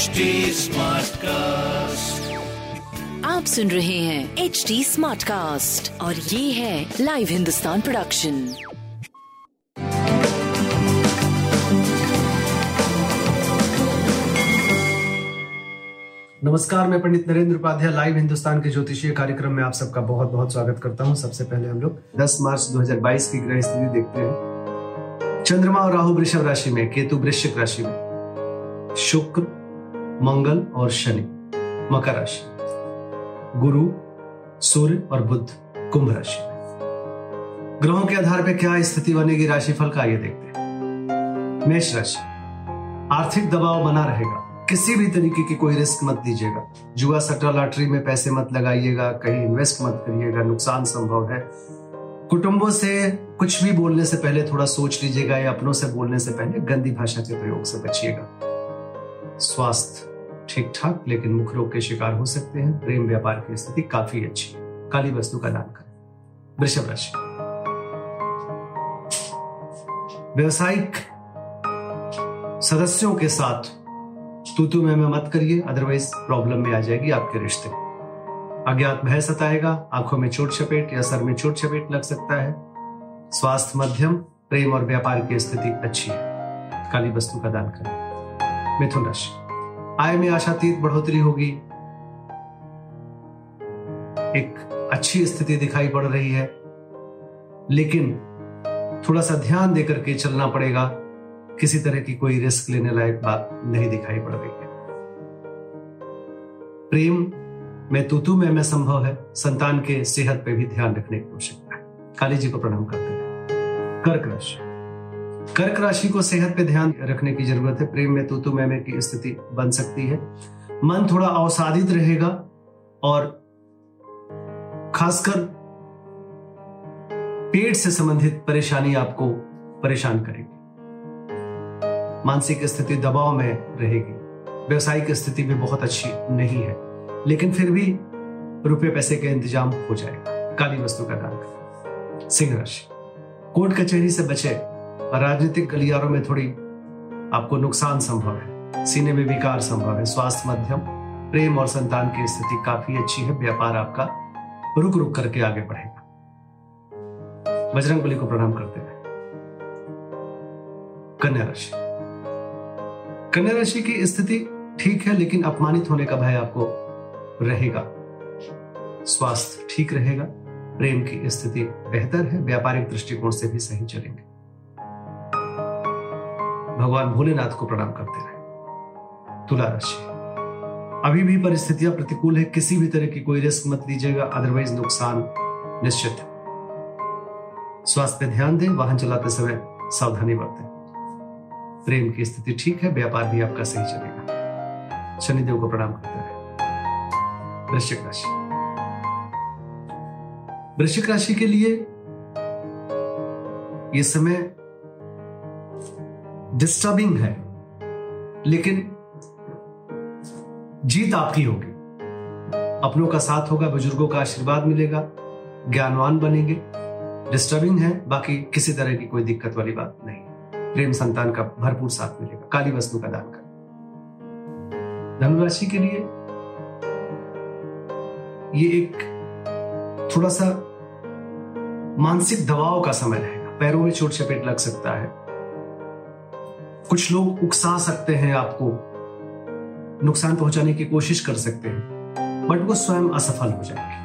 HD cast आप सुन रहे हैं एच डी स्मार्ट कास्ट और ये है लाइव हिंदुस्तान प्रोडक्शन नमस्कार मैं पंडित नरेंद्र उपाध्याय लाइव हिंदुस्तान के ज्योतिषीय कार्यक्रम में आप सबका बहुत बहुत स्वागत करता हूँ। सबसे पहले हम लोग 10 मार्च 2022 की ग्रह स्थिति देखते हैं। चंद्रमा और राहु वृषभ राशि में केतु वृश्चिक राशि में। शुक्र मंगल और शनि, मकर राशि। गुरु, सूर्य और बुद्ध कुंभ राशि। ग्रहों के आधार पर क्या स्थिति बनेगी, राशिफल का ये देखते हैं। मेष राशि। आर्थिक दबाव बना रहेगा। किसी भी तरीके की कोई रिस्क मत लीजिएगा जुआ सट्टा लॉटरी में पैसे मत लगाइएगा, कहीं इन्वेस्ट मत करिएगा, नुकसान संभव है। कुटुंबों से कुछ भी बोलने से पहले थोड़ा सोच लीजिएगा या अपनों से बोलने से पहले गंदी भाषा के प्रयोग से बचिएगा। स्वास्थ्य। ठीक ठाक, लेकिन मुख रोग के शिकार हो सकते हैं। प्रेम व्यापार की स्थिति काफ़ी अच्छी। काली वस्तु का दान करें। वृषभ राशि। व्यवसायिक सदस्यों के साथ तू तू मैं मत करिए अदरवाइज़ प्रॉब्लम में आ जाएगी आपके रिश्ते। अज्ञात भय सताएगा, आँखों में चोट चपेट या सर में चोट चपेट लग सकता है। स्वास्थ्य मध्यम, प्रेम और व्यापार की स्थिति अच्छी है। काली वस्तु का दान करें। मिथुन राशि। आय में आशातीत बढ़ोतरी होगी। एक अच्छी स्थिति दिखाई पड़ रही है। लेकिन थोड़ा सा ध्यान देकर के चलना पड़ेगा। किसी तरह की कोई रिस्क लेने लायक बात नहीं दिखाई पड़ रही है। प्रेम में तुतु में में संभव है। संतान के सेहत पे भी ध्यान रखने की आवश्यकता है। काली जी को प्रणाम करते हैं। कर्क राशि कर्क राशि को सेहत पे ध्यान रखने की ज़रूरत है। प्रेम में तुतु में, में की स्थिति बन सकती है। मन थोड़ा अवसादित रहेगा और खासकर पेट से संबंधित परेशानी आपको परेशान करेगी। मानसिक स्थिति दबाव में रहेगी। व्यवसायिक स्थिति भी बहुत अच्छी नहीं है लेकिन फिर भी रुपए पैसे का इंतज़ाम हो जाएगा। काली वस्तु का दान। करें सिंह राशि। कोर्ट कचहरी से बचे और राजनीतिक गलियारों में थोड़ी आपको नुकसान संभव है। सीने में विकार संभव है। स्वास्थ्य मध्यम, प्रेम और संतान की स्थिति काफ़ी अच्छी है। व्यापार आपका रुक रुक करके आगे बढ़ेगा। बजरंग बली को प्रणाम करते हैं। कन्या राशि। कन्या राशि की स्थिति ठीक है, लेकिन अपमानित होने का भय आपको रहेगा। स्वास्थ्य ठीक रहेगा। प्रेम की स्थिति बेहतर है। व्यापारिक दृष्टिकोण से भी सही चलेंगे। भगवान भोलेनाथ को प्रणाम करते रहे। तुला राशि। अभी भी परिस्थितियाँ प्रतिकूल है, किसी भी तरह की कोई रिस्क मत लीजिएगा अदरवाइज़ नुकसान निश्चित है। स्वास्थ्य ध्यान दें, वाहन चलाते समय सावधानी बरतें। प्रेम की स्थिति ठीक है, व्यापार भी आपका सही चलेगा। शनिदेव को प्रणाम करते रहे। वृश्चिक राशि। वृश्चिक राशि के लिए यह समय डिस्टर्बिंग है, लेकिन जीत आपकी होगी। अपनों का साथ होगा, बुज़ुर्गों का आशीर्वाद मिलेगा, ज्ञानवान बनेंगे। डिस्टर्बिंग है, बाकी किसी तरह की कोई दिक्कत वाली बात नहीं। प्रेम संतान का भरपूर साथ मिलेगा, काली वस्तु का दान करें। धनुराशि के लिए ये एक थोड़ा सा मानसिक दबाव का समय रहेगा। पैरों में चोट चपेट लग सकता है। कुछ लोग उकसा सकते हैं आपको, नुकसान पहुँचाने की कोशिश कर सकते हैं, बट वो स्वयं असफल हो जाएँगे।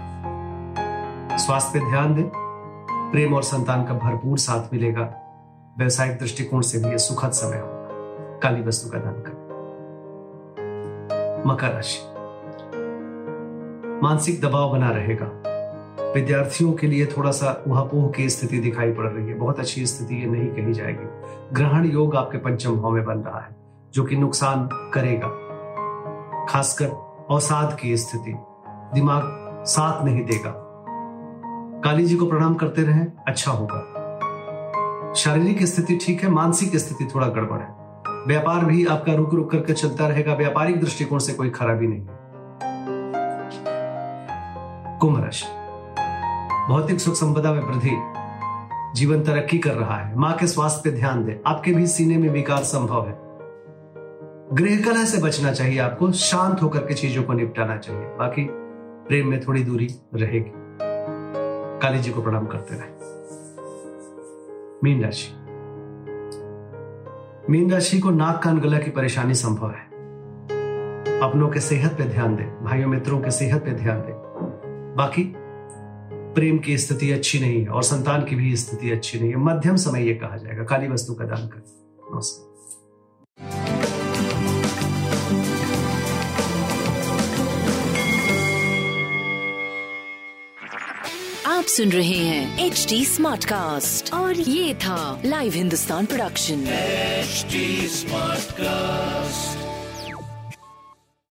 स्वास्थ्य पे ध्यान दें, प्रेम और संतान का भरपूर साथ मिलेगा, व्यवसायिक दृष्टिकोण से भी सुखद समय होगा। काली वस्तु का दान करें। मकर राशि। मानसिक दबाव बना रहेगा। विद्यार्थियों के लिए थोड़ा सा उहापोह की स्थिति दिखाई पड़ रही है। बहुत अच्छी स्थिति ये नहीं कही जाएगी। ग्रहण योग आपके पंचम भाव में बन रहा है, जो कि नुकसान करेगा। खासकर अवसाद की स्थिति दिमाग साथ नहीं देगा। काली जी को प्रणाम करते रहें अच्छा होगा। शारीरिक स्थिति ठीक है, मानसिक स्थिति थोड़ा गड़बड़ है। व्यापार भी आपका रुक रुक करके चलता रहेगा, व्यापारिक दृष्टिकोण से कोई खराबी नहीं कुंभ राशि। भौतिक सुख संपदा में वृद्धि। जीवन तरक्की कर रहा है। माँ के स्वास्थ्य पे ध्यान दे। आपके भी सीने में विकार संभव है। गृह कलह से बचना चाहिए आपको। शांत होकर के चीज़ों को निपटाना चाहिए। बाकी प्रेम में थोड़ी दूरी रहेगी। काली जी को प्रणाम करते रहे। मीन राशि। मीन राशि को नाक कान गला की परेशानी संभव है। अपनों के सेहत पे ध्यान दें। भाइयों मित्रों के सेहत पे ध्यान दें। बाकी प्रेम की स्थिति अच्छी नहीं है और संतान की भी स्थिति अच्छी नहीं है। मध्यम समय ये कहा जाएगा। काली वस्तु का दान कर। नमस्कार। आप सुन रहे हैं एच डी स्मार्ट कास्ट और ये था live Hindustan production HD smart cast